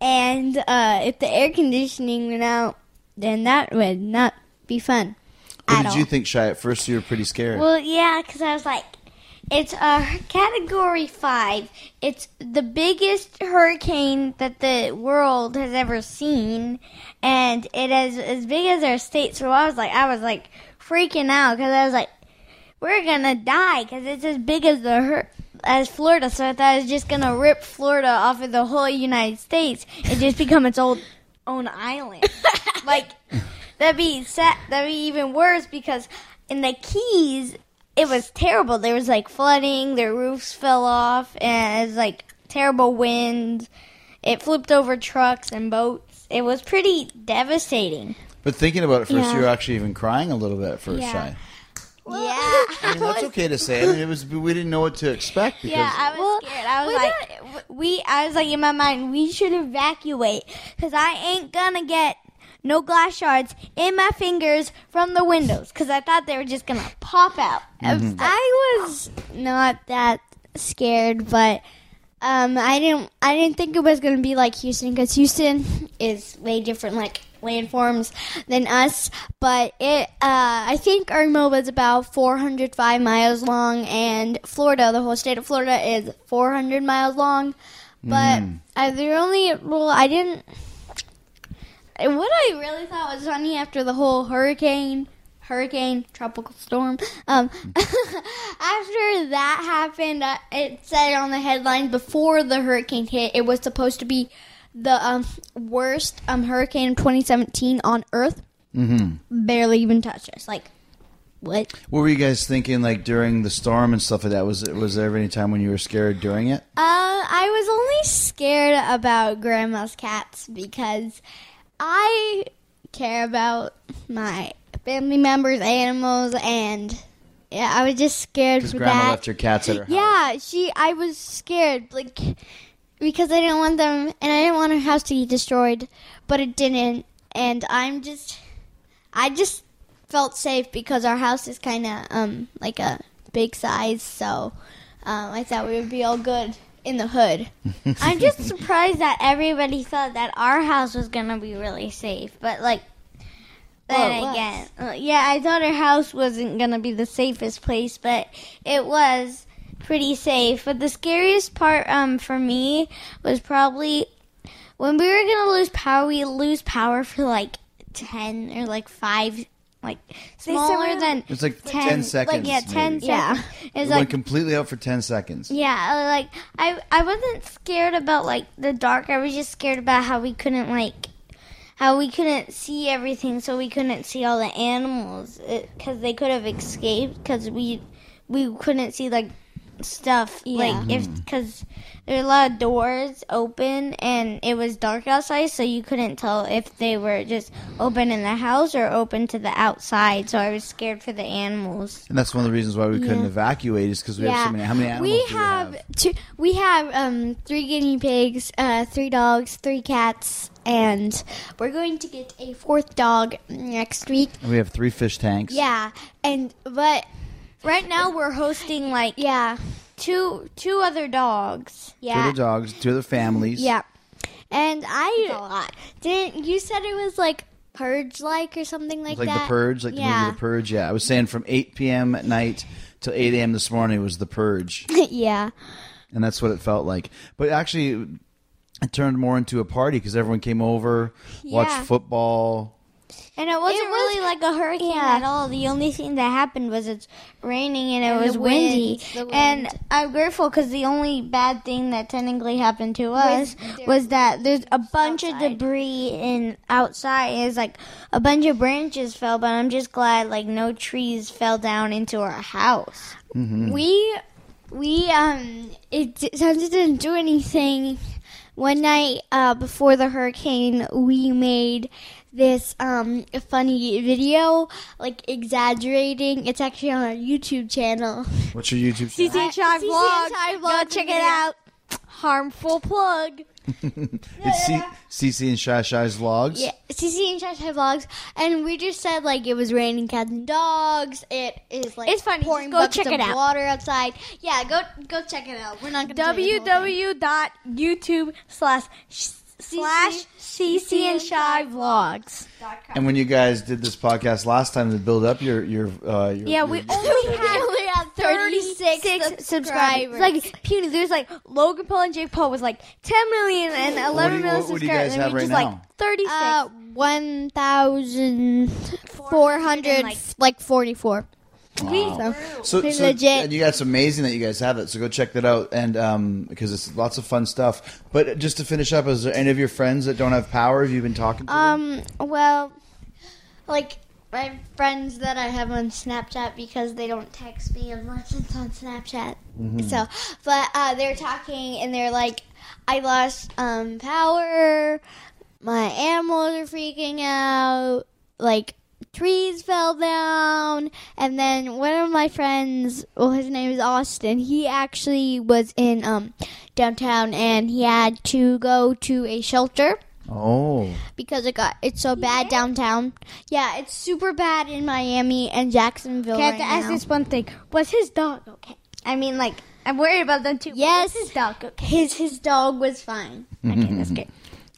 and uh, if the air conditioning went out, then that would not be fun. What at did all. you think, Shy? At first, you were pretty scared. Well, yeah, because I was like, it's a category five. It's the biggest hurricane that the world has ever seen, and it is as big as our state. So I was like, I was like freaking out because I was like, we're gonna die because it's as big as the hur- as Florida. So I thought I was just gonna rip Florida off of the whole United States and just become its own own island. [LAUGHS] like that'd be sad. That'd be even worse because in the Keys it was terrible. There was like flooding. Their roofs fell off, and it was like terrible winds. It flipped over trucks and boats. It was pretty devastating. but thinking about it first, Yeah. you were actually even crying a little bit at first, Yeah. Shy. yeah, [LAUGHS] I mean, that's okay to say. I mean, it was we didn't know what to expect because Yeah, I was scared. I was like, we. I was like in my mind, we should evacuate because I ain't gonna get no glass shards in my fingers from the windows because I thought they were just gonna pop out. I was not that scared, but um, I didn't. I didn't think it was gonna be like Houston because Houston is way different, like landforms than us. But it, uh, I think Irma was about 405 miles long, and Florida, the whole state of Florida, is 400 miles long. But uh, the only well, I didn't. What I really thought was funny after the whole hurricane, hurricane, tropical storm. Um, [LAUGHS] after that happened, uh, it said on the headline before the hurricane hit, it was supposed to be the um, worst um, hurricane of 2017 on Earth. Mm-hmm. Barely even touched us. Like, what? What were you guys thinking like during the storm and stuff like that? Was was there ever any time when you were scared during it? Uh, I was only scared about grandma's cats because I care about my family members' animals, and yeah, I was just scared Because for grandma that. left her cats at her house. yeah, she. I was scared, like because I didn't want them, and I didn't want her house to be destroyed, but it didn't, and I'm just, I just felt safe because our house is kind of um like a big size, so um, I thought we would be all good in the hood. [LAUGHS] I'm just surprised that everybody thought that our house was gonna be really safe, but like. Then it was. again, uh, yeah, I thought our house wasn't gonna be the safest place, but it was pretty safe. But the scariest part, um, for me was probably when we were gonna lose power. We lose power for like ten or like five, like smaller than It's like 10, seconds. Like yeah, ten maybe. Yeah. seconds. It's It like went completely out for 10 seconds. yeah, uh, like I I wasn't scared about like the dark. I was just scared about how we couldn't like how we couldn't see everything, so we couldn't see all the animals because they could have escaped because we we couldn't see like stuff Yeah. like if because there were a lot of doors open and it was dark outside, so you couldn't tell if they were just open in the house or open to the outside. So I was scared for the animals. And that's one of the reasons why we couldn't Yeah. evacuate is because we have so many. How many animals we do we have, have? two. We have um three guinea pigs, uh, three dogs, three cats, and we're going to get a fourth dog next week. And we have three fish tanks. Yeah, and but Right now we're hosting like yeah, two two other dogs. Yeah, Two yeah, other dogs, two other families. yeah. And I didn't. You said it was like purge like or something like, Like that. Like the Purge, like the movie The Purge. Yeah, I was saying from 8 p.m. at night till 8 a.m. this morning was The Purge, [LAUGHS] yeah, and that's what it felt like. But actually, it turned more into a party because everyone came over, watched football. And it wasn't It was- really like a hurricane yeah. at all. The only thing that happened was it's raining and it And was the windy. wind, the And. I'm grateful because the only bad thing that technically happened to us there was that there's a bunch outside. of debris in outside. It's like a bunch of branches fell, but I'm just glad like no trees fell down into our house. we we um it d- since it didn't do anything one night uh, before the hurricane we made this um funny video like exaggerating it's actually on our youtube channel [LAUGHS] What's your YouTube channel? CC and Shy CC Vlogs. and Shy Go check it out harmful plug [LAUGHS] It's C- CC and Shy Shy's vlogs. Yeah, CC and Shy Shy Vlogs, and we just said like it was raining cats and dogs. It is like It's funny, just pouring go buckets check of it out. water outside. Yeah, go go check it out. We're not gonna tell you the whole thing. www.youtube slash slash cc and shy vlogs. And when you guys did this podcast last time to build up your your uh, your, Yeah, we your- only [LAUGHS] We had 36 36 subscribers. Like puny. There's like Logan Paul and Jake Paul was like 10 million and 11 What do you- what- what do you guys subscribers. and have we right just now? like 36. Uh, one thousand four hundred like- like forty four. Wow. So, So, pretty so legit. and you guys, amazing that you guys have it. So go check that out, and um, because it's lots of fun stuff. But just to finish up, is there any of your friends that don't have power? Have you been talking to? them? Um, well, like my friends that I have on Snapchat because they don't text me unless it's on Snapchat. So, but uh, they're talking and they're like, I lost um power. My animals are freaking out. Like trees fell down and then one of my friends well his name is austin he actually was in um downtown and he had to go to a shelter oh, because it got it's so bad downtown. Yeah, it's super bad in Miami and Jacksonville Okay, I have right to ask now. this one thing. Was his dog okay? I mean, like, I'm worried about them too. Yes. was his dog okay? His his dog was fine. [LAUGHS] Okay, that's good.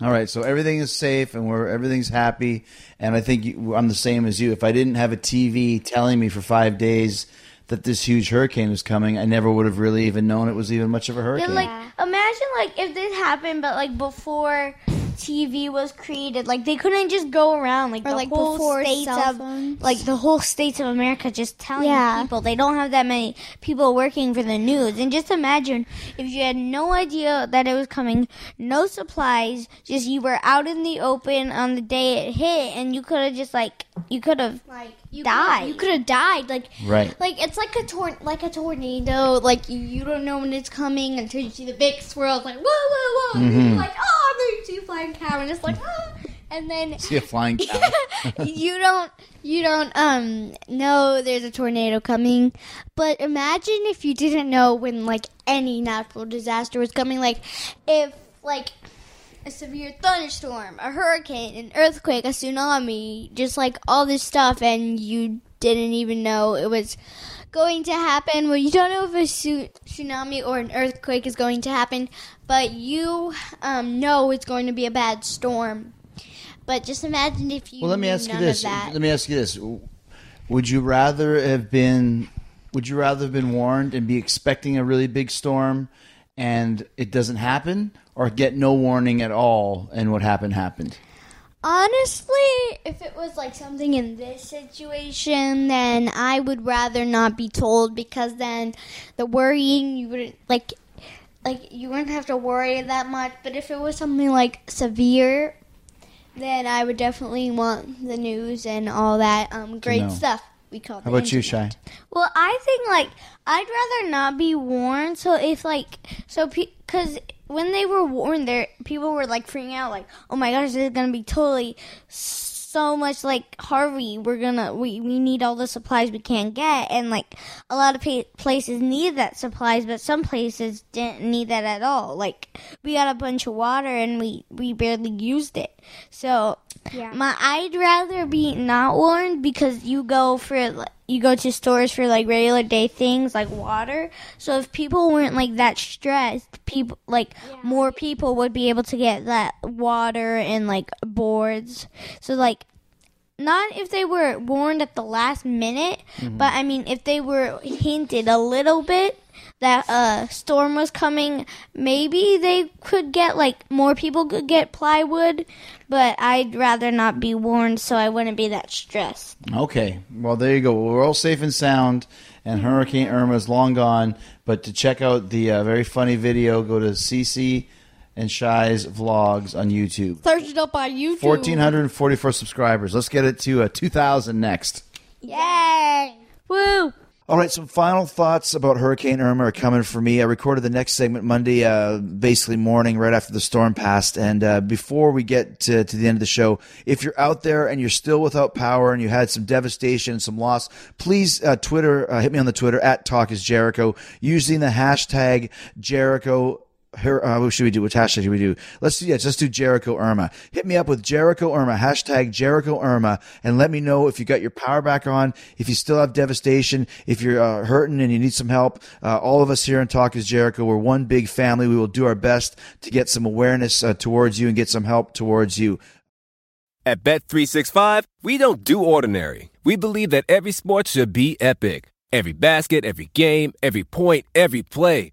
All right. So everything is safe, and we're everything's happy. And I think you, I'm the same as you. If I didn't have a TV telling me for five days that this huge hurricane was coming, I never would have really even known it was even much of a Yeah, hurricane. like imagine like if this happened, but like before TV was created, like they couldn't just go around like Or, the like, whole before states cell of phones. like the whole states of America just telling Yeah. people they don't have that many people working for the news. And just imagine if you had no idea that it was coming, no supplies, just you were out in the open on the day it hit, and you could have just like you could have like you died. Could, you could have died. Like Right. Like it's like a tor- like a tornado. Like you, you don't know when it's coming until you see the big swirls. Like whoa, whoa, whoa! Mm-hmm. you're like oh, there you see a flying cow, and it's like ah. And then See a flying [LAUGHS] cow. you don't you don't um know there's a tornado coming. But imagine if you didn't know when like any natural disaster was coming. Like if like a severe thunderstorm, a hurricane, an earthquake, a tsunami, just like all this stuff, and you didn't even know it was going to happen. Well, you don't know if a su- tsunami or an earthquake is going to happen, but you um, know it's going to be a bad storm. But just imagine if you Well, let me ask you this. Let me ask you this. Would you rather have been would you rather have been warned and be expecting a really big storm and it doesn't happen or get no warning at all and what happened happened? Honestly, if it was like something in this situation, then I would rather not be told because then the worrying you wouldn't like like you wouldn't have to worry that much. But if it was something like severe, then I would definitely want the news and all that um, great know. stuff. We call. It. How about you, Shy? Well, I think like I'd rather not be warned. So if like so because when they were warned, there people were like freaking out, like, oh my gosh, this is gonna be totally so much like Harvey. We're gonna we we need all the supplies we can get, and like a lot of pa- places need that supplies, but some places didn't need that at all. Like we got a bunch of water and we we barely used it. So Yeah. my I'd rather be not warned because you go for like, you go to stores for like regular day things like water. So if people weren't like that stressed, people like more people would be able to get that water and like boards. So like not if they were warned at the last minute, mm-hmm. but I mean if they were hinted a little bit that a storm was coming, maybe they could get like more people could get plywood, but I'd rather not be warned so I wouldn't be that stressed. Okay. Well, there you go. We're all safe and sound, and Hurricane Irma is long gone. But to check out the uh, very funny video, go to CC and Shy's vlogs on YouTube. Search it up on YouTube. 1,444 subscribers. Let's get it to uh, 2,000 next. Yay! Woo! All right, some final thoughts about Hurricane Irma are coming for me. I recorded the next segment Monday, uh, basically morning, right after the storm passed. And uh, before we get to, to the end of the show, if you're out there and you're still without power and you had some devastation some loss, please uh, Twitter, uh, hit me on the Twitter at Talk is Jericho using the hashtag Jericho. Her, uh, what should we do? what hashtag should we do? Let's do yeah, just do Jericho Irma. Hit me up with Jericho Irma hashtag Jericho Irma, and let me know if you got your power back on, if you still have devastation, if you're uh, hurting and you need some help. Uh, all of us here in Talk is Jericho. We're one big family. We will do our best to get some awareness uh, towards you and get some help towards you. At Bet365, we don't do ordinary. We believe that every sport should be epic. Every basket, every game, every point, every play.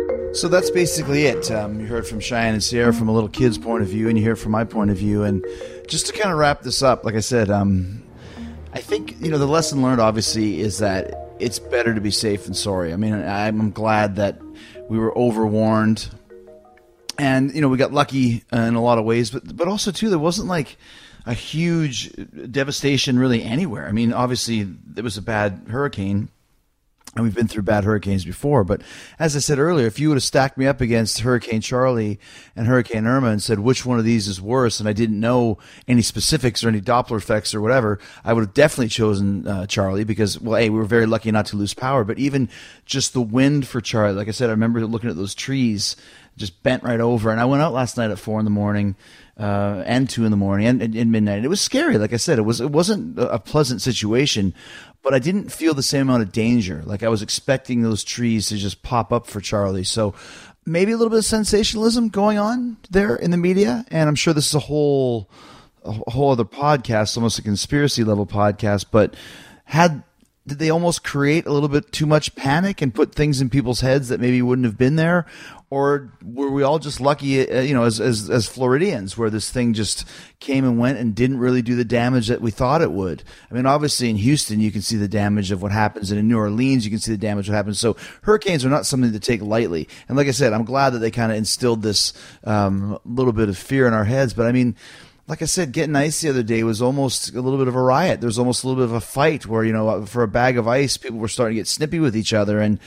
So that's basically it. Um, you heard from Cheyenne and Sierra from a little kid's point of view, and you hear from my point of view. And just to kind of wrap this up, like I said, um, I think you know the lesson learned obviously is that it's better to be safe than sorry. I mean, I'm glad that we were overwarned, and you know we got lucky in a lot of ways, but but also too there wasn't like a huge devastation really anywhere. I mean, obviously it was a bad hurricane and we've been through bad hurricanes before. But as I said earlier, if you would have stacked me up against Hurricane Charley and Hurricane Irma and said which one of these is worse, and I didn't know any specifics or any Doppler effects or whatever, I would have definitely chosen uh, Charley because, well, hey, we were very lucky not to lose power. But even just the wind for Charley, like I said, I remember looking at those trees just bent right over. And I went out last night at four in the morning uh, and two in the morning and, and, and midnight. It was scary. Like I said, it was it wasn't a pleasant situation, but I didn't feel the same amount of danger. Like I was expecting those trees to just pop up for Charley. So maybe a little bit of sensationalism going on there in the media, and I'm sure this is a whole a whole other podcast, almost a conspiracy level podcast. But had did they almost create a little bit too much panic and put things in people's heads that maybe wouldn't have been there? Or were we all just lucky uh, you know as, as as floridians where this thing just came and went and didn't really do the damage that we thought it would? I mean obviously in houston you can see the damage of what happens and in new orleans you can see the damage what happens. So hurricanes are not something to take lightly. And like i said i'm glad that they kind of instilled this um, little bit of fear in our heads. But i mean like I said, getting ice the other day was almost a little bit of a riot. There was almost a little bit of a fight where, you know, for a bag of ice, people were starting to get snippy with each other. And,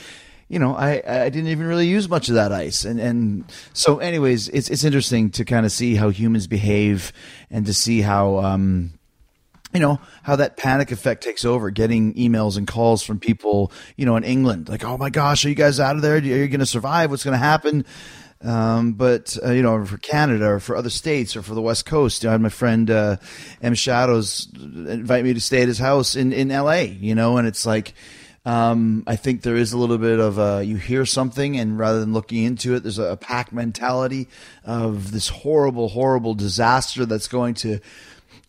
you know, I, I didn't even really use much of that ice. And, and so, anyways, it's, it's interesting to kind of see how humans behave and to see how, um, you know how that panic effect takes over getting emails and calls from people you know in england like oh my gosh are you guys out of there are you going to survive what's going to happen um, but uh, you know, for Canada or for other states or for the West Coast, you know, I had my friend uh, M Shadows invite me to stay at his house in in L.A. You know, and it's like. Um, I think there is a little bit of a, you hear something and rather than looking into it, there's a, a pack mentality of this horrible, horrible disaster that's going to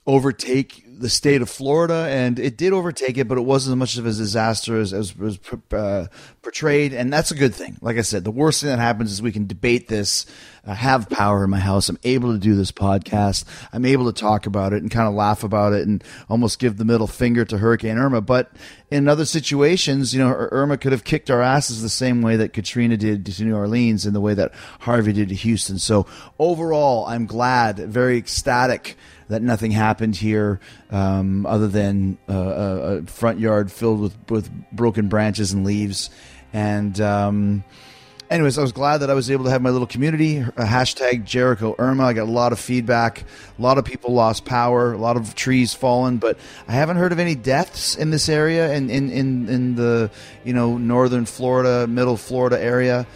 overtake the state of Florida, and it did overtake it, but it wasn't as much of a disaster as, as was uh, portrayed, and that's a good thing. Like I said, the worst thing that happens is we can debate this, I have power in my house. I'm able to do this podcast. I'm able to talk about it and kind of laugh about it and almost give the middle finger to Hurricane Irma. But in other situations, you know, Irma could have kicked our asses the same way that Katrina did to New Orleans and the way that Harvey did to Houston. So overall, I'm glad, very ecstatic that nothing happened here um, other than uh, a, front yard filled with, with broken branches and leaves. And um, anyways, I was glad that I was able to have my little community. hashtag Jericho Irma. I got a lot of feedback. A lot of people lost power. A lot of trees fallen, but I haven't heard of any deaths in this area in in in, in the you know northern Florida, middle Florida area.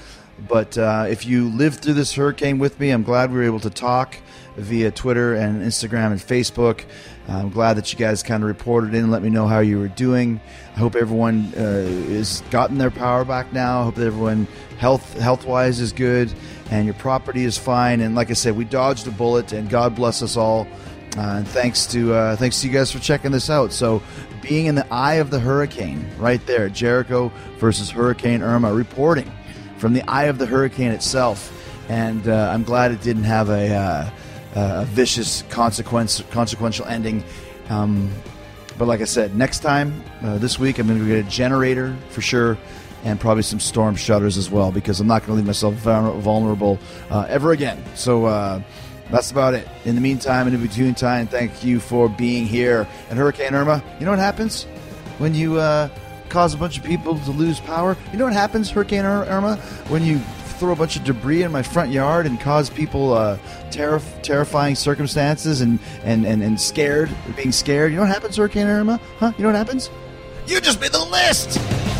But uh, if you lived through this hurricane with me, I'm glad we were able to talk via Twitter and Instagram and Facebook. I'm glad that you guys kind of reported in let me know how you were doing. I hope everyone uh, is gotten their power back now. I hope that everyone health health wise is good and your property is fine. And like I said, we dodged a bullet, and God bless us all. Uh, and thanks to uh, thanks to you guys for checking this out. So, being in the eye of the hurricane, right there, Jericho versus Hurricane Irma, reporting from the eye of the hurricane itself. And uh, I'm glad it didn't have a uh, a vicious consequence consequential ending. Um, but like I said, next time uh, this week I'm going to get a generator for sure, and probably some storm shutters as well because I'm not going to leave myself vulnerable uh, ever again. So uh, that's about it. In the meantime, in the between time, thank you for being here. And Hurricane Irma, you know what happens when you uh, cause a bunch of people to lose power? You know what happens, Hurricane Irma, when you throw a bunch of debris in my front yard and cause people uh, terif- terrifying circumstances and, and, and, and scared, being scared. You know what happens, Hurricane Irma? Huh? You know what happens? You just made the list!